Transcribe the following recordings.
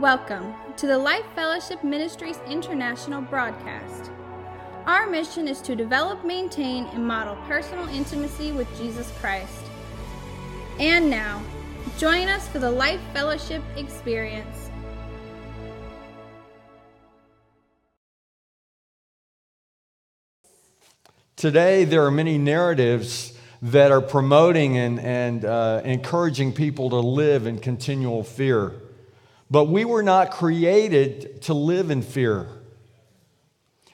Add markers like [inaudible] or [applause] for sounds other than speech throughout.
Welcome to the Life Fellowship Ministries International broadcast. Our mission is to develop, maintain, and model personal intimacy with Jesus Christ. And now, join us for the Life Fellowship experience. Today, there are many narratives that are promoting and, and uh, encouraging people to live in continual fear. But we were not created to live in fear.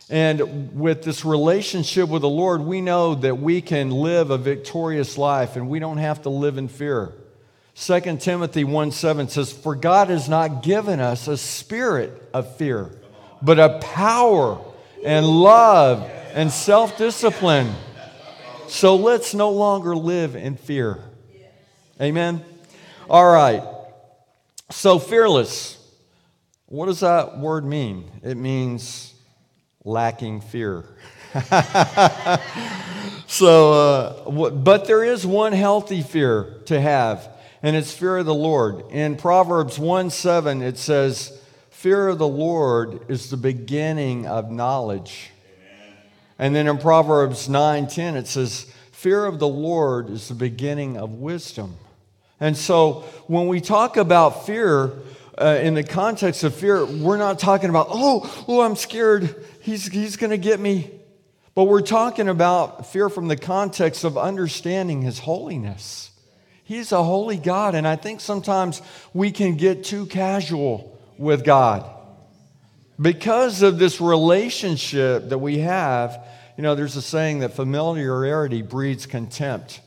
And with this relationship with the Lord, we know that we can live a victorious life and we don't have to live in fear. 2 Timothy 1 7 says, For God has not given us a spirit of fear, but a power and love and self discipline. So let's no longer live in fear. Amen? All right. So, fearless. What does that word mean? It means lacking fear. [laughs] so, uh, but there is one healthy fear to have, and it's fear of the Lord. In Proverbs 1 7, it says, Fear of the Lord is the beginning of knowledge. Amen. And then in Proverbs 9 10, it says, Fear of the Lord is the beginning of wisdom. And so when we talk about fear, uh, in the context of fear, we're not talking about, oh, oh, I'm scared. He's, he's going to get me. But we're talking about fear from the context of understanding his holiness. He's a holy God. And I think sometimes we can get too casual with God. Because of this relationship that we have, you know, there's a saying that familiarity breeds contempt.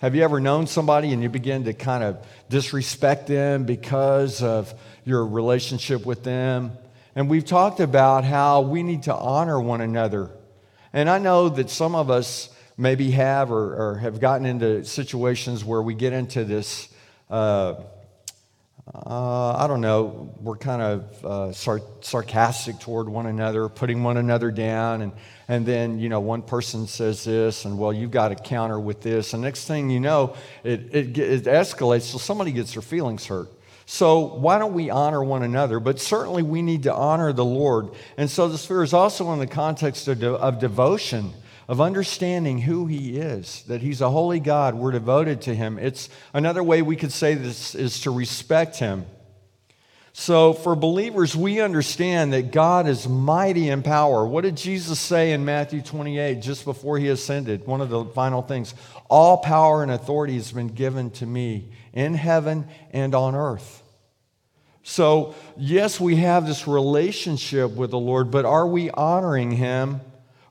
Have you ever known somebody and you begin to kind of disrespect them because of your relationship with them? And we've talked about how we need to honor one another. And I know that some of us maybe have or, or have gotten into situations where we get into this. Uh, uh, I don't know, we're kind of uh, sar- sarcastic toward one another, putting one another down. And, and then, you know, one person says this, and well, you've got to counter with this. And next thing you know, it, it, it escalates so somebody gets their feelings hurt. So why don't we honor one another? But certainly we need to honor the Lord. And so the fear is also in the context of, de- of devotion of understanding who he is, that he's a holy God, we're devoted to him. It's another way we could say this is to respect him. So, for believers, we understand that God is mighty in power. What did Jesus say in Matthew 28 just before he ascended? One of the final things All power and authority has been given to me in heaven and on earth. So, yes, we have this relationship with the Lord, but are we honoring him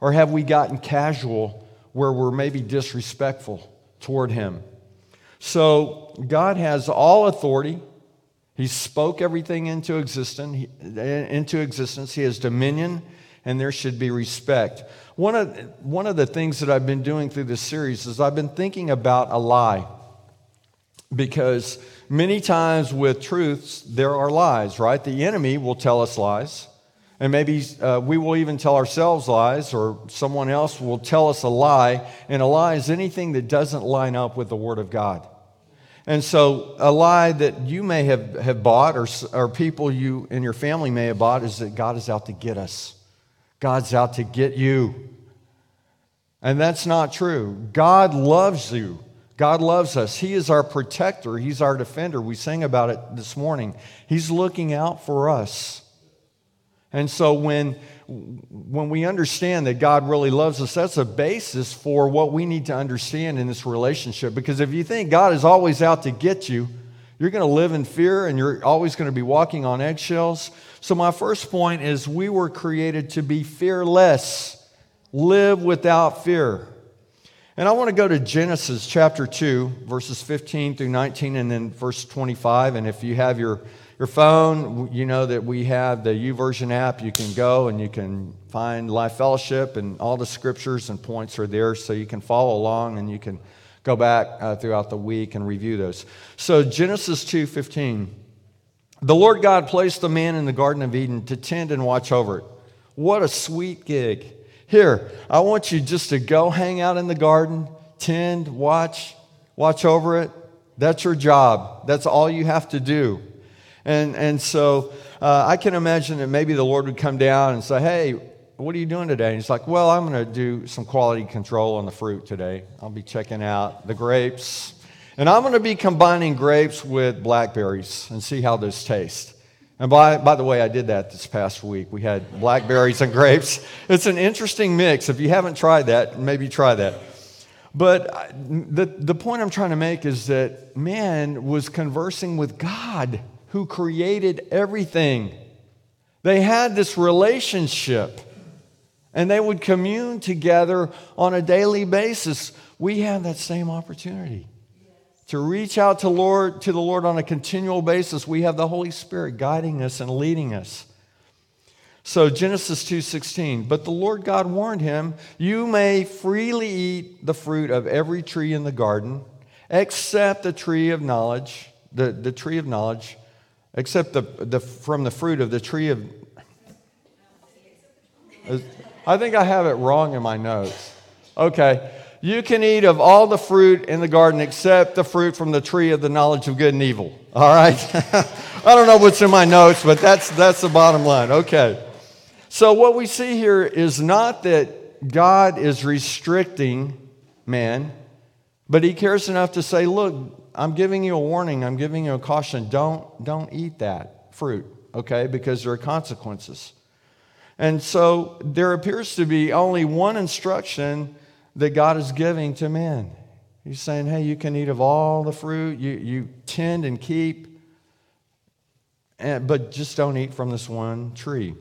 or have we gotten casual where we're maybe disrespectful toward him? So God has all authority. He spoke everything into existence. Into existence. He has dominion, and there should be respect. One of, one of the things that I've been doing through this series is I've been thinking about a lie. Because many times with truths, there are lies, right? The enemy will tell us lies. And maybe uh, we will even tell ourselves lies, or someone else will tell us a lie. And a lie is anything that doesn't line up with the Word of God. And so, a lie that you may have, have bought, or, or people you and your family may have bought, is that God is out to get us. God's out to get you. And that's not true. God loves you. God loves us. He is our protector, He's our defender. We sang about it this morning. He's looking out for us. And so when, when we understand that God really loves us, that's a basis for what we need to understand in this relationship. Because if you think God is always out to get you, you're going to live in fear and you're always going to be walking on eggshells. So, my first point is we were created to be fearless, live without fear. And I want to go to Genesis chapter 2, verses 15 through 19, and then verse 25. And if you have your your phone, you know that we have the YouVersion app. You can go and you can find Life Fellowship, and all the scriptures and points are there, so you can follow along and you can go back uh, throughout the week and review those. So Genesis two fifteen, the Lord God placed the man in the Garden of Eden to tend and watch over it. What a sweet gig! Here, I want you just to go hang out in the garden, tend, watch, watch over it. That's your job. That's all you have to do. And, and so uh, I can imagine that maybe the Lord would come down and say, Hey, what are you doing today? And he's like, Well, I'm going to do some quality control on the fruit today. I'll be checking out the grapes. And I'm going to be combining grapes with blackberries and see how those taste. And by, by the way, I did that this past week. We had blackberries and grapes. It's an interesting mix. If you haven't tried that, maybe try that. But the, the point I'm trying to make is that man was conversing with God who created everything. They had this relationship and they would commune together on a daily basis. We have that same opportunity to reach out to Lord to the Lord on a continual basis. We have the Holy Spirit guiding us and leading us. So Genesis 2:16, but the Lord God warned him, you may freely eat the fruit of every tree in the garden except the tree of knowledge, the, the tree of knowledge, except the, the from the fruit of the tree of I think I have it wrong in my notes. Okay. You can eat of all the fruit in the garden except the fruit from the tree of the knowledge of good and evil. All right? [laughs] I don't know what's in my notes, but that's, that's the bottom line. Okay. So, what we see here is not that God is restricting man, but he cares enough to say, Look, I'm giving you a warning, I'm giving you a caution. Don't, don't eat that fruit, okay? Because there are consequences. And so there appears to be only one instruction that God is giving to men. He's saying, hey, you can eat of all the fruit you, you tend and keep, and, but just don't eat from this one tree.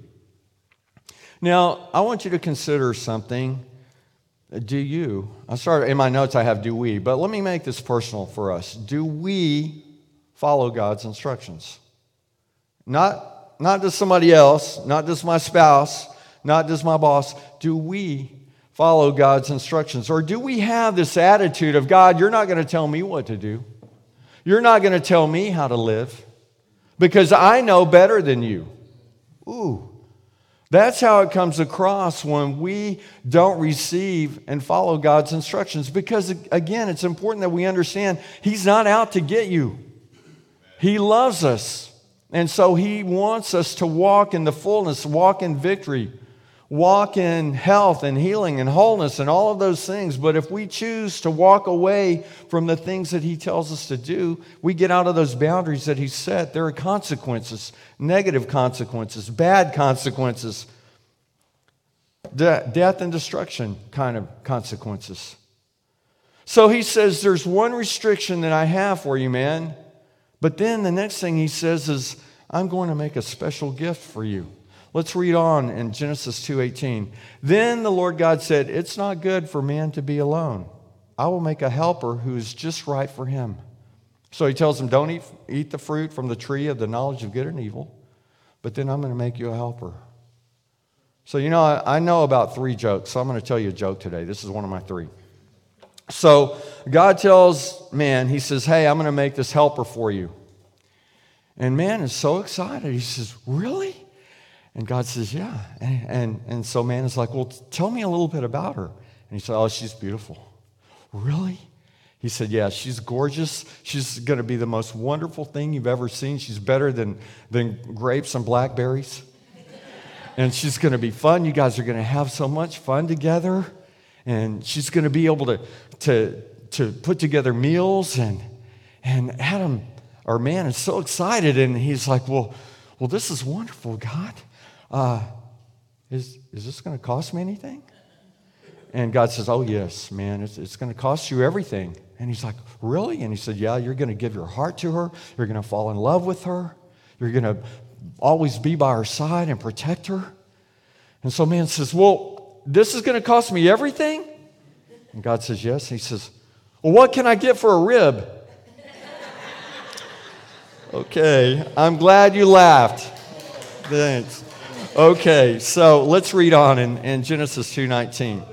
Now, I want you to consider something. Do you? I started in my notes, I have do we, but let me make this personal for us. Do we follow God's instructions? Not not just somebody else, not just my spouse, not just my boss. Do we follow God's instructions? Or do we have this attitude of, God, you're not going to tell me what to do? You're not going to tell me how to live because I know better than you. Ooh. That's how it comes across when we don't receive and follow God's instructions. Because, again, it's important that we understand He's not out to get you, He loves us. And so he wants us to walk in the fullness, walk in victory, walk in health and healing and wholeness and all of those things. But if we choose to walk away from the things that he tells us to do, we get out of those boundaries that he set. There are consequences, negative consequences, bad consequences, de- death and destruction kind of consequences. So he says, There's one restriction that I have for you, man. But then the next thing he says is, I'm going to make a special gift for you. Let's read on in Genesis 2:18. Then the Lord God said, "It's not good for man to be alone. I will make a helper who is just right for him." So he tells him, "Don't eat, eat the fruit from the tree of the knowledge of good and evil, but then I'm going to make you a helper." So you know, I, I know about three jokes, so I'm going to tell you a joke today. This is one of my three. So God tells man, He says, Hey, I'm going to make this helper for you. And man is so excited. He says, Really? And God says, Yeah. And, and, and so man is like, Well, tell me a little bit about her. And he said, Oh, she's beautiful. Really? He said, Yeah, she's gorgeous. She's going to be the most wonderful thing you've ever seen. She's better than, than grapes and blackberries. and she's going to be fun. You guys are going to have so much fun together and she's going to be able to, to, to put together meals. And, and Adam, our man, is so excited. And he's like, Well, well this is wonderful, God. Uh, is, is this going to cost me anything? And God says, Oh, yes, man, it's, it's going to cost you everything. And he's like, Really? And he said, Yeah, you're going to give your heart to her. You're going to fall in love with her. You're going to always be by her side and protect her. And so man says, Well, this is going to cost me everything? And God says, Yes. He says, Well, what can I get for a rib? [laughs] okay, I'm glad you laughed. Thanks. Okay, so let's read on in, in Genesis 2:19.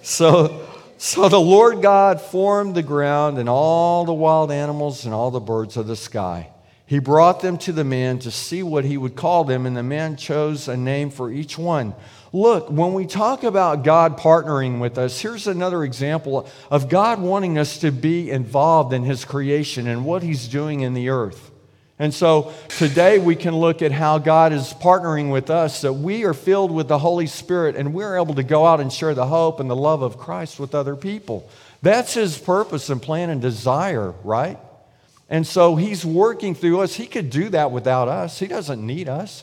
So, so the Lord God formed the ground and all the wild animals and all the birds of the sky. He brought them to the man to see what he would call them, and the man chose a name for each one. Look, when we talk about God partnering with us, here's another example of God wanting us to be involved in His creation and what He's doing in the earth. And so today we can look at how God is partnering with us, that we are filled with the Holy Spirit and we're able to go out and share the hope and the love of Christ with other people. That's His purpose and plan and desire, right? And so He's working through us. He could do that without us, He doesn't need us.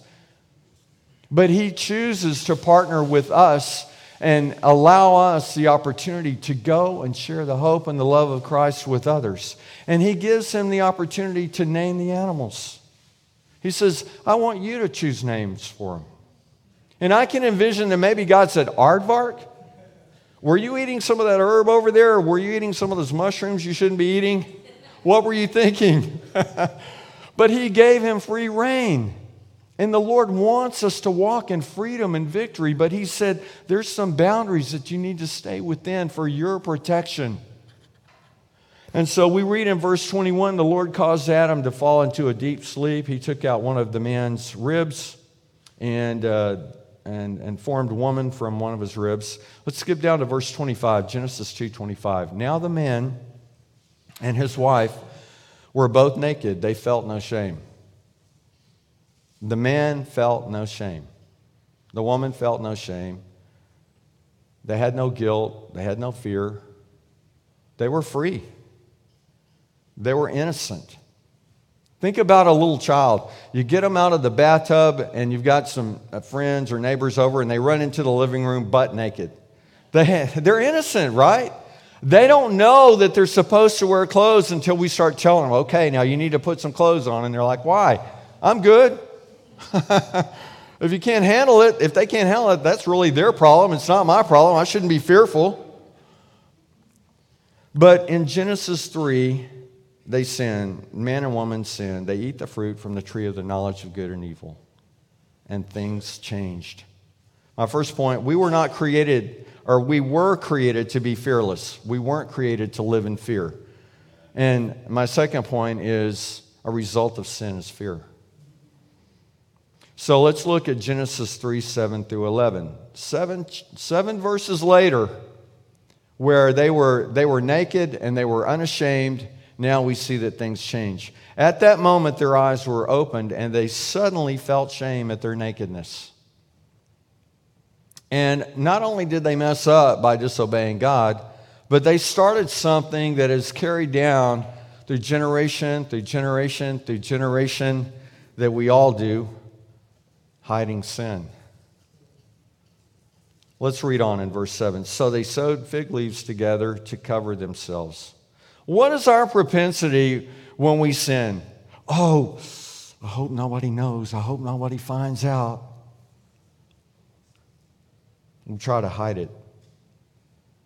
But He chooses to partner with us and allow us the opportunity to go and share the hope and the love of Christ with others. And he gives him the opportunity to name the animals. He says, I want you to choose names for them. And I can envision that maybe God said, Aardvark, were you eating some of that herb over there, or were you eating some of those mushrooms you shouldn't be eating? What were you thinking? [laughs] but he gave him free reign. And the Lord wants us to walk in freedom and victory, but He said there's some boundaries that you need to stay within for your protection. And so we read in verse 21 the Lord caused Adam to fall into a deep sleep. He took out one of the man's ribs and, uh, and, and formed woman from one of his ribs. Let's skip down to verse 25, Genesis 2:25. Now the man and his wife were both naked. They felt no shame. The man felt no shame. The woman felt no shame. They had no guilt. They had no fear. They were free. They were innocent. Think about a little child. You get them out of the bathtub, and you've got some uh, friends or neighbors over, and they run into the living room butt naked. They, [laughs] they're innocent, right? They don't know that they're supposed to wear clothes until we start telling them, okay, now you need to put some clothes on. And they're like, why? I'm good. [laughs] if you can't handle it, if they can't handle it, that's really their problem. It's not my problem. I shouldn't be fearful. But in Genesis 3, they sin. Man and woman sin. They eat the fruit from the tree of the knowledge of good and evil. And things changed. My first point we were not created, or we were created to be fearless. We weren't created to live in fear. And my second point is a result of sin is fear. So let's look at Genesis 3 7 through 11. Seven, seven verses later, where they were, they were naked and they were unashamed, now we see that things change. At that moment, their eyes were opened and they suddenly felt shame at their nakedness. And not only did they mess up by disobeying God, but they started something that is carried down through generation, through generation, through generation that we all do hiding sin. Let's read on in verse 7. So they sewed fig leaves together to cover themselves. What is our propensity when we sin? Oh, I hope nobody knows. I hope nobody finds out. We try to hide it.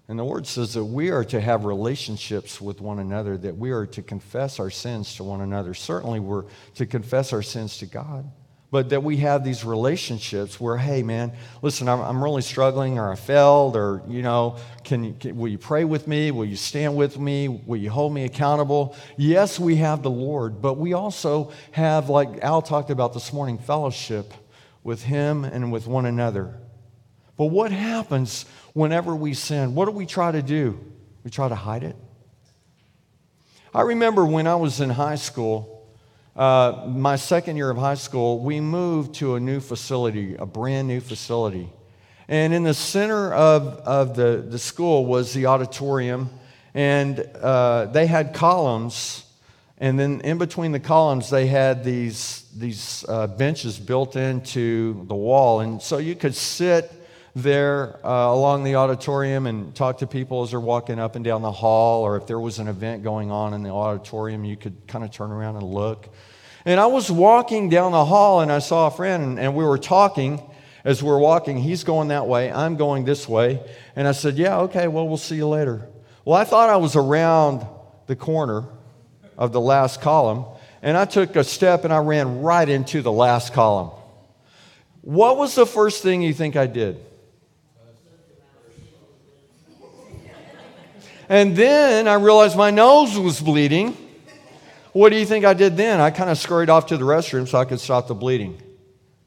And the word says that we are to have relationships with one another, that we are to confess our sins to one another. Certainly, we're to confess our sins to God but that we have these relationships where, hey, man, listen, I'm, I'm really struggling, or I failed, or, you know, can, can, will you pray with me? Will you stand with me? Will you hold me accountable? Yes, we have the Lord, but we also have, like Al talked about this morning, fellowship with Him and with one another. But what happens whenever we sin? What do we try to do? We try to hide it. I remember when I was in high school, uh, my second year of high school, we moved to a new facility, a brand new facility. And in the center of, of the, the school was the auditorium, and uh, they had columns. And then in between the columns, they had these, these uh, benches built into the wall. And so you could sit there uh, along the auditorium and talk to people as they're walking up and down the hall, or if there was an event going on in the auditorium, you could kind of turn around and look. And I was walking down the hall and I saw a friend, and, we were talking as we we're walking. He's going that way, I'm going this way. And I said, Yeah, okay, well, we'll see you later. Well, I thought I was around the corner of the last column, and I took a step and I ran right into the last column. What was the first thing you think I did? And then I realized my nose was bleeding. What do you think I did then? I kind of scurried off to the restroom so I could stop the bleeding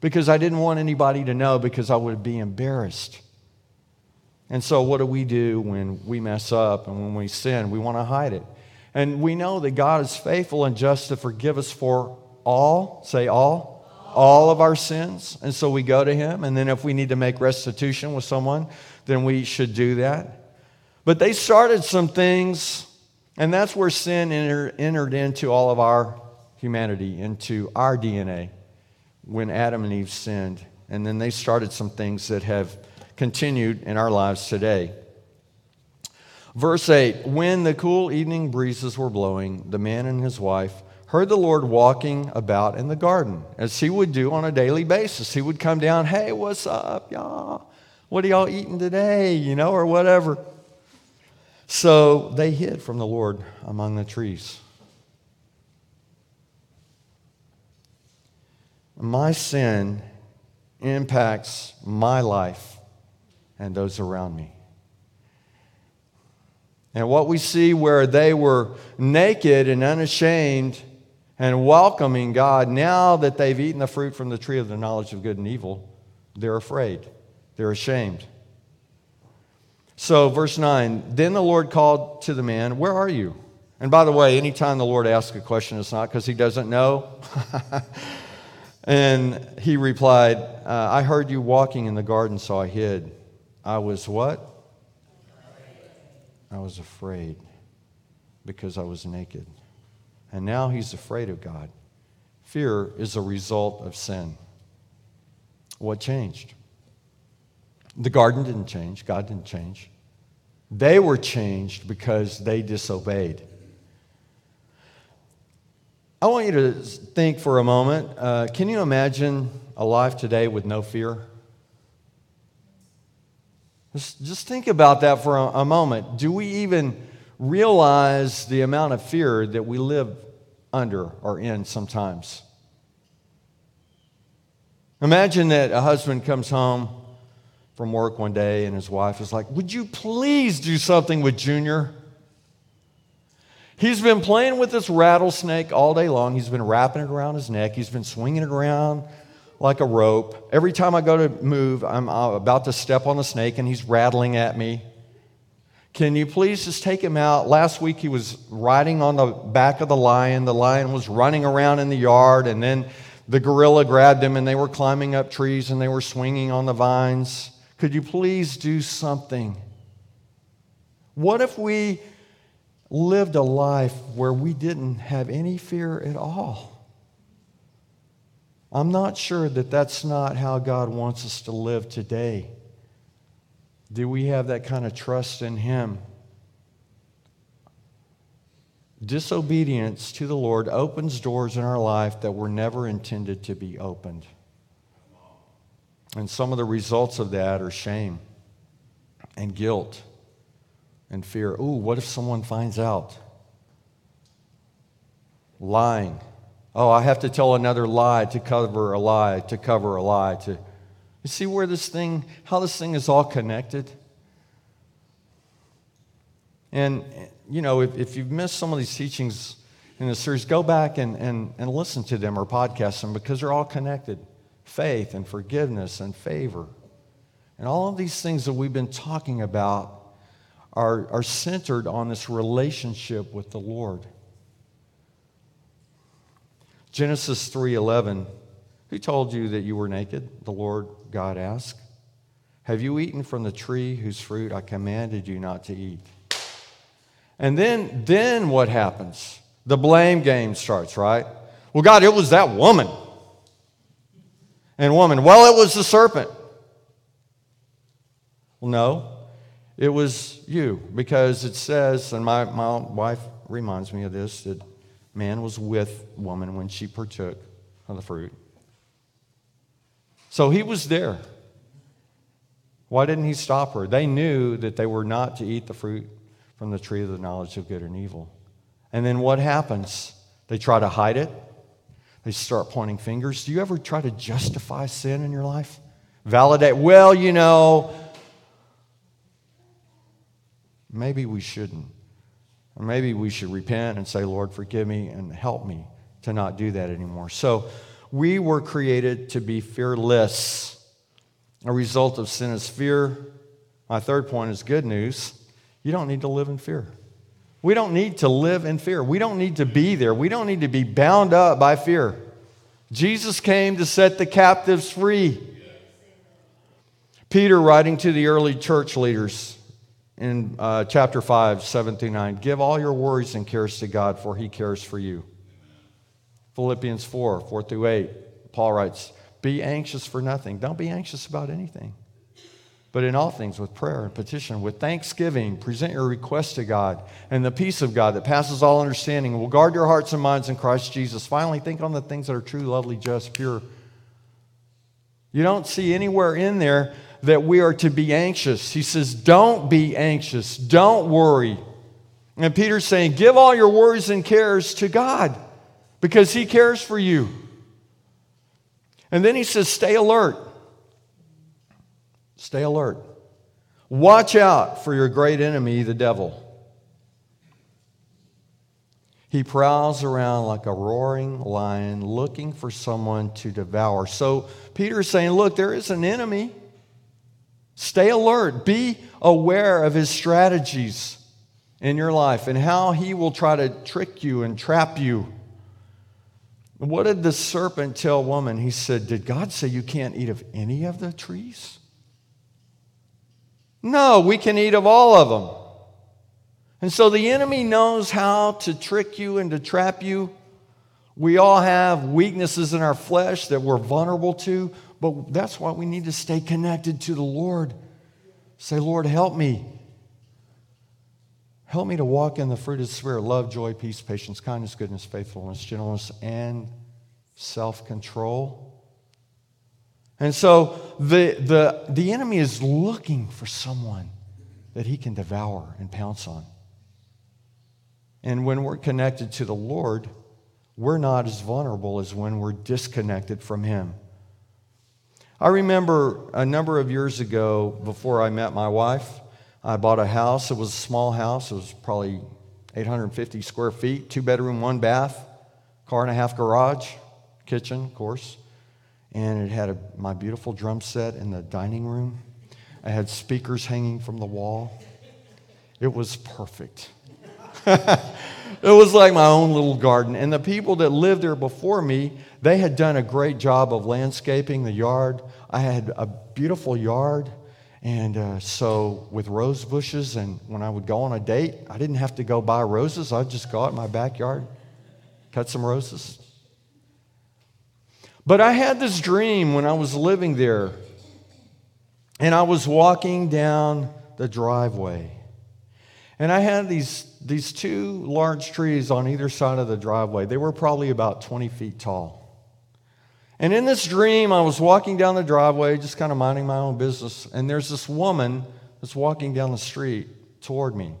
because I didn't want anybody to know because I would be embarrassed. And so, what do we do when we mess up and when we sin? We want to hide it. And we know that God is faithful and just to forgive us for all, say all, all of our sins. And so we go to him. And then if we need to make restitution with someone, then we should do that. But they started some things, and that's where sin enter, entered into all of our humanity, into our DNA when Adam and Eve sinned. And then they started some things that have continued in our lives today. Verse 8 When the cool evening breezes were blowing, the man and his wife heard the Lord walking about in the garden, as he would do on a daily basis. He would come down, Hey, what's up, y'all? What are y'all eating today? You know, or whatever. So they hid from the Lord among the trees. My sin impacts my life and those around me. And what we see where they were naked and unashamed and welcoming God, now that they've eaten the fruit from the tree of the knowledge of good and evil, they're afraid. They're ashamed. So, verse 9 Then the Lord called to the man, Where are you? And by the way, anytime the Lord asks a question, it's not because he doesn't know. [laughs] and he replied, uh, I heard you walking in the garden, so I hid. I was what? I was afraid because I was naked. And now he's afraid of God. Fear is a result of sin. What changed? The garden didn't change, God didn't change. They were changed because they disobeyed. I want you to think for a moment uh, can you imagine a life today with no fear? Just, just think about that for a, a moment. Do we even realize the amount of fear that we live under or in sometimes? Imagine that a husband comes home from work one day and his wife is like, Would you please do something with Junior? He's been playing with this rattlesnake all day long. He's been wrapping it around his neck. He's been swinging it around like a rope. Every time I go to move, I'm about to step on the snake and he's rattling at me. Can you please just take him out? Last week he was riding on the back of the lion. The lion was running around in the yard, and then the gorilla grabbed him and they were climbing up trees and they were swinging on the vines. Could you please do something? What if we lived a life where we didn't have any fear at all? I'm not sure that that's not how God wants us to live today. Do we have that kind of trust in Him? Disobedience to the Lord opens doors in our life that were never intended to be opened. And some of the results of that are shame and guilt and fear. Ooh, what if someone finds out? Lying Oh, I have to tell another lie to cover a lie, to cover a lie. To, you see where this thing, how this thing is all connected? And, you know, if, if you've missed some of these teachings in the series, go back and, and, and listen to them or podcast them because they're all connected faith and forgiveness and favor. And all of these things that we've been talking about are, are centered on this relationship with the Lord. Genesis 3:11 Who told you that you were naked? The Lord God asked. Have you eaten from the tree whose fruit I commanded you not to eat? And then then what happens? The blame game starts, right? Well, God, it was that woman. And woman, well, it was the serpent. Well, no, it was you because it says, and my, my wife reminds me of this, that man was with woman when she partook of the fruit. So he was there. Why didn't he stop her? They knew that they were not to eat the fruit from the tree of the knowledge of good and evil. And then what happens? They try to hide it. They start pointing fingers. Do you ever try to justify sin in your life? Validate, well, you know, maybe we shouldn't. Or maybe we should repent and say, Lord, forgive me and help me to not do that anymore. So we were created to be fearless. A result of sin is fear. My third point is good news. You don't need to live in fear. We don't need to live in fear. We don't need to be there. We don't need to be bound up by fear. Jesus came to set the captives free. Peter, writing to the early church leaders in uh, chapter 5, 7 through 9, give all your worries and cares to God, for he cares for you. Philippians 4, 4 through 8, Paul writes, Be anxious for nothing. Don't be anxious about anything. But in all things, with prayer and petition, with thanksgiving, present your requests to God, and the peace of God that passes all understanding will guard your hearts and minds in Christ Jesus. Finally, think on the things that are true, lovely, just, pure. You don't see anywhere in there that we are to be anxious. He says, Don't be anxious, don't worry. And Peter's saying, Give all your worries and cares to God because He cares for you. And then he says, Stay alert. Stay alert. Watch out for your great enemy, the devil. He prowls around like a roaring lion looking for someone to devour. So Peter is saying, Look, there is an enemy. Stay alert. Be aware of his strategies in your life and how he will try to trick you and trap you. What did the serpent tell woman? He said, Did God say you can't eat of any of the trees? No, we can eat of all of them. And so the enemy knows how to trick you and to trap you. We all have weaknesses in our flesh that we're vulnerable to, but that's why we need to stay connected to the Lord. Say, Lord, help me. Help me to walk in the fruit of the Spirit love, joy, peace, patience, kindness, goodness, faithfulness, gentleness, and self control. And so the, the, the enemy is looking for someone that he can devour and pounce on. And when we're connected to the Lord, we're not as vulnerable as when we're disconnected from him. I remember a number of years ago, before I met my wife, I bought a house. It was a small house. It was probably 850 square feet, two bedroom, one bath, car and a half garage, kitchen, of course and it had a, my beautiful drum set in the dining room. I had speakers hanging from the wall. It was perfect. [laughs] it was like my own little garden. And the people that lived there before me, they had done a great job of landscaping the yard. I had a beautiful yard. And uh, so, with rose bushes, and when I would go on a date, I didn't have to go buy roses. I'd just go out in my backyard, cut some roses, but I had this dream when I was living there, and I was walking down the driveway. And I had these, these two large trees on either side of the driveway. They were probably about 20 feet tall. And in this dream, I was walking down the driveway, just kind of minding my own business, and there's this woman that's walking down the street toward me.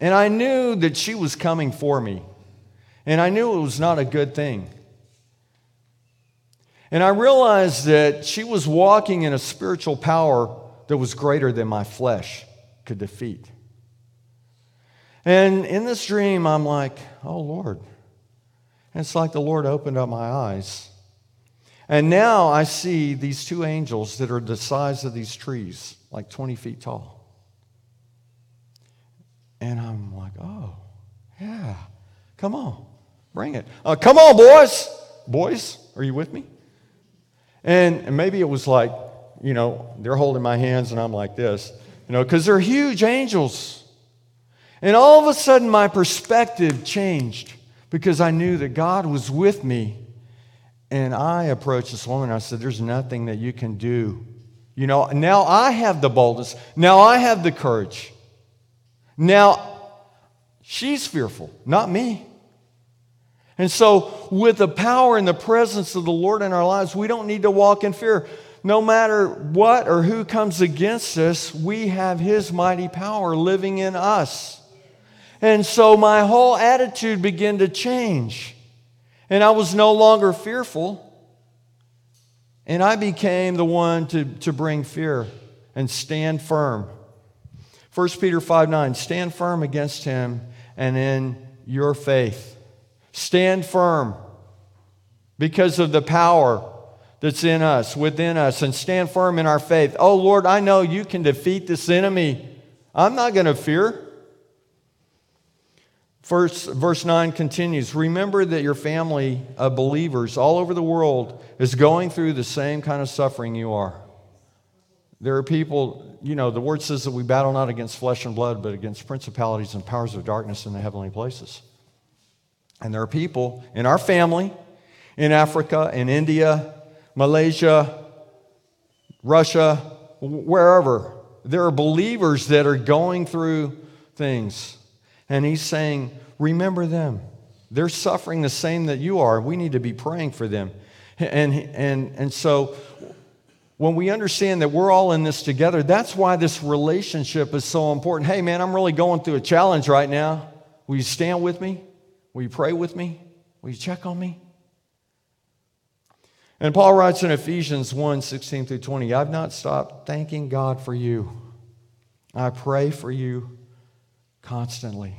And I knew that she was coming for me. And I knew it was not a good thing. And I realized that she was walking in a spiritual power that was greater than my flesh could defeat. And in this dream, I'm like, oh Lord. And it's like the Lord opened up my eyes. And now I see these two angels that are the size of these trees, like 20 feet tall. And I'm like, oh, yeah, come on, bring it. Uh, come on, boys. Boys, are you with me? And maybe it was like, you know, they're holding my hands and I'm like this, you know, because they're huge angels. And all of a sudden, my perspective changed because I knew that God was with me. And I approached this woman. I said, There's nothing that you can do. You know, now I have the boldness. Now I have the courage. Now she's fearful, not me. And so, with the power and the presence of the Lord in our lives, we don't need to walk in fear. No matter what or who comes against us, we have His mighty power living in us. And so, my whole attitude began to change. And I was no longer fearful. And I became the one to, to bring fear and stand firm. 1 Peter 5 9, stand firm against him and in your faith. Stand firm because of the power that's in us, within us, and stand firm in our faith. Oh, Lord, I know you can defeat this enemy. I'm not going to fear. First, verse 9 continues Remember that your family of believers all over the world is going through the same kind of suffering you are. There are people, you know, the word says that we battle not against flesh and blood, but against principalities and powers of darkness in the heavenly places. And there are people in our family, in Africa, in India, Malaysia, Russia, wherever, there are believers that are going through things. And he's saying, Remember them. They're suffering the same that you are. We need to be praying for them. And, and, and so when we understand that we're all in this together, that's why this relationship is so important. Hey, man, I'm really going through a challenge right now. Will you stand with me? Will you pray with me? Will you check on me? And Paul writes in Ephesians 1 16 through 20, I've not stopped thanking God for you. I pray for you constantly.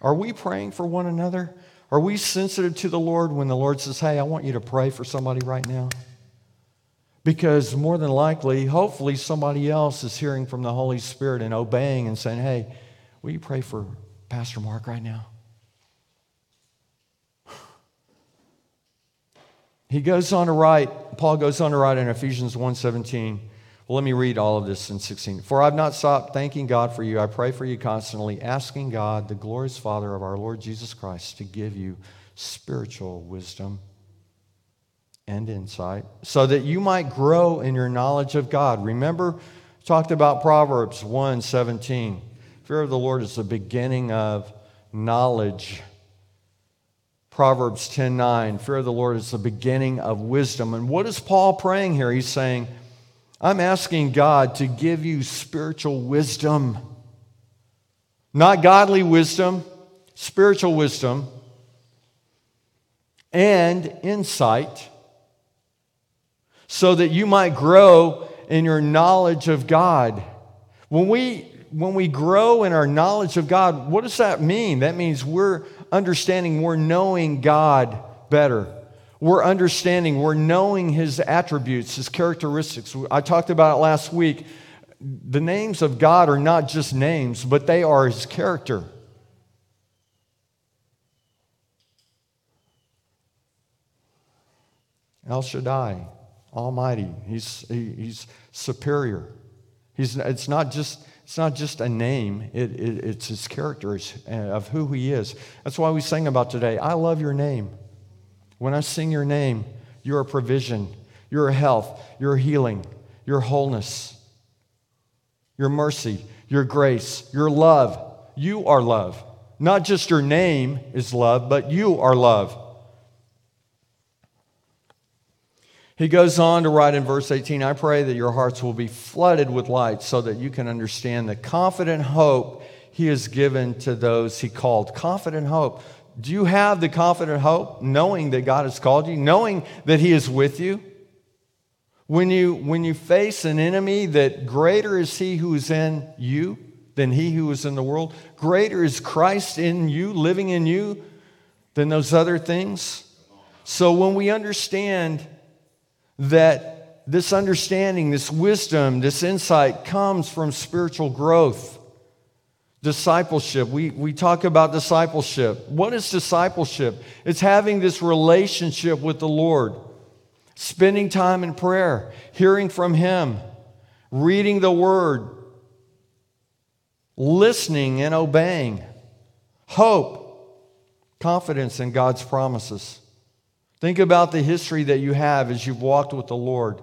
Are we praying for one another? Are we sensitive to the Lord when the Lord says, Hey, I want you to pray for somebody right now? Because more than likely, hopefully, somebody else is hearing from the Holy Spirit and obeying and saying, Hey, will you pray for Pastor Mark right now? He goes on to write, Paul goes on to write in Ephesians 1:17. Well, let me read all of this in 16. For I've not stopped thanking God for you. I pray for you constantly, asking God, the glorious Father of our Lord Jesus Christ, to give you spiritual wisdom and insight, so that you might grow in your knowledge of God. Remember, talked about Proverbs 1:17. Fear of the Lord is the beginning of knowledge. Proverbs 10:9. Fear of the Lord is the beginning of wisdom. And what is Paul praying here? He's saying, I'm asking God to give you spiritual wisdom. Not godly wisdom, spiritual wisdom, and insight, so that you might grow in your knowledge of God. When we, when we grow in our knowledge of God, what does that mean? That means we're understanding, we're knowing God better. We're understanding, we're knowing his attributes, his characteristics. I talked about it last week. The names of God are not just names, but they are his character. El Shaddai, Almighty. He's, he, he's superior. He's, it's, not just, it's not just a name, it, it, it's his character uh, of who he is. That's why we sing about today I love your name. When I sing your name, you're a provision, you're a health, you're healing, your wholeness, your mercy, your grace, your love. You are love. Not just your name is love, but you are love. He goes on to write in verse 18 I pray that your hearts will be flooded with light so that you can understand the confident hope he has given to those he called. Confident hope. Do you have the confident hope, knowing that God has called you, knowing that He is with you? When you, when you face an enemy, that greater is He who is in you than He who is in the world, greater is Christ in you, living in you, than those other things. So when we understand that this understanding, this wisdom, this insight comes from spiritual growth, discipleship. We, we talk about discipleship. What is discipleship? It's having this relationship with the Lord, spending time in prayer, hearing from Him, reading the Word, listening and obeying, hope, confidence in God's promises. Think about the history that you have as you've walked with the Lord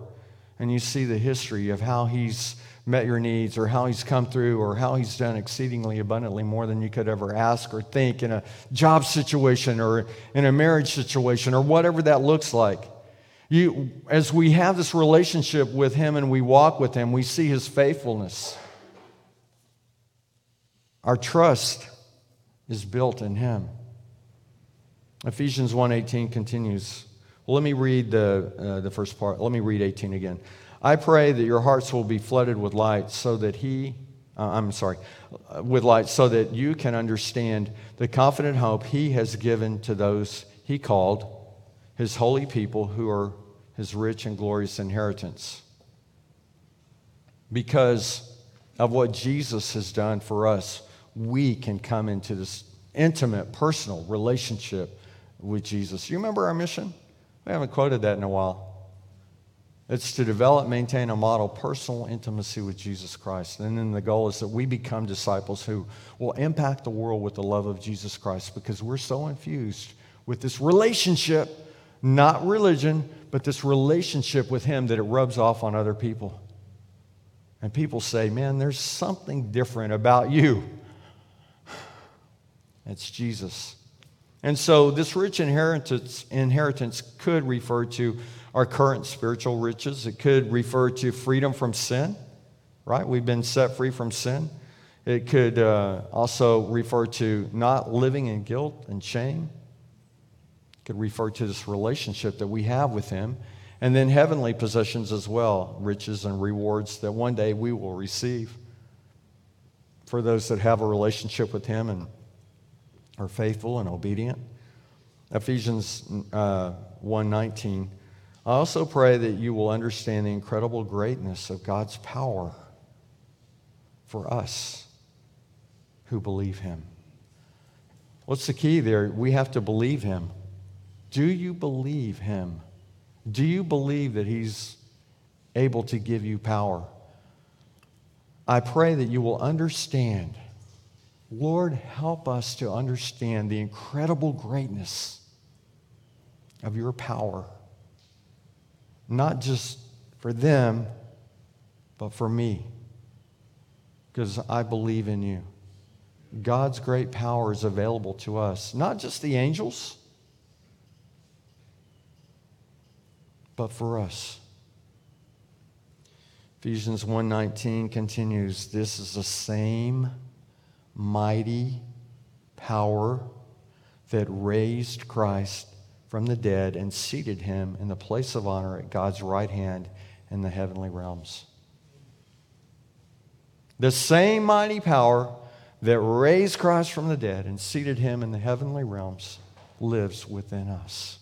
and you see the history of how He's met your needs or how he's come through or how he's done exceedingly abundantly more than you could ever ask or think in a job situation or in a marriage situation or whatever that looks like. You, as we have this relationship with him and we walk with him, we see his faithfulness. Our trust is built in him. Ephesians 1:18 continues. Well, let me read the, uh, the first part. Let me read 18 again. I pray that your hearts will be flooded with light so that He, uh, I'm sorry, uh, with light so that you can understand the confident hope He has given to those He called, His holy people who are His rich and glorious inheritance. Because of what Jesus has done for us, we can come into this intimate, personal relationship with Jesus. You remember our mission? We haven't quoted that in a while. It's to develop, maintain, and model personal intimacy with Jesus Christ. And then the goal is that we become disciples who will impact the world with the love of Jesus Christ because we're so infused with this relationship, not religion, but this relationship with Him that it rubs off on other people. And people say, man, there's something different about you. [sighs] It's Jesus. And so this rich inheritance, inheritance could refer to our current spiritual riches. It could refer to freedom from sin, right? We've been set free from sin. It could uh, also refer to not living in guilt and shame. It could refer to this relationship that we have with Him. And then heavenly possessions as well, riches and rewards that one day we will receive for those that have a relationship with Him and are faithful and obedient. Ephesians uh, 1.19 I also pray that you will understand the incredible greatness of God's power for us who believe Him. What's the key there? We have to believe Him. Do you believe Him? Do you believe that He's able to give you power? I pray that you will understand. Lord, help us to understand the incredible greatness of your power not just for them, but for me, because I believe in you. God's great power is available to us, not just the angels, but for us. Ephesians 1:19 continues, this is the same mighty power that raised Christ from the dead and seated him in the place of honor at God's right hand in the heavenly realms. The same mighty power that raised Christ from the dead and seated him in the heavenly realms lives within us.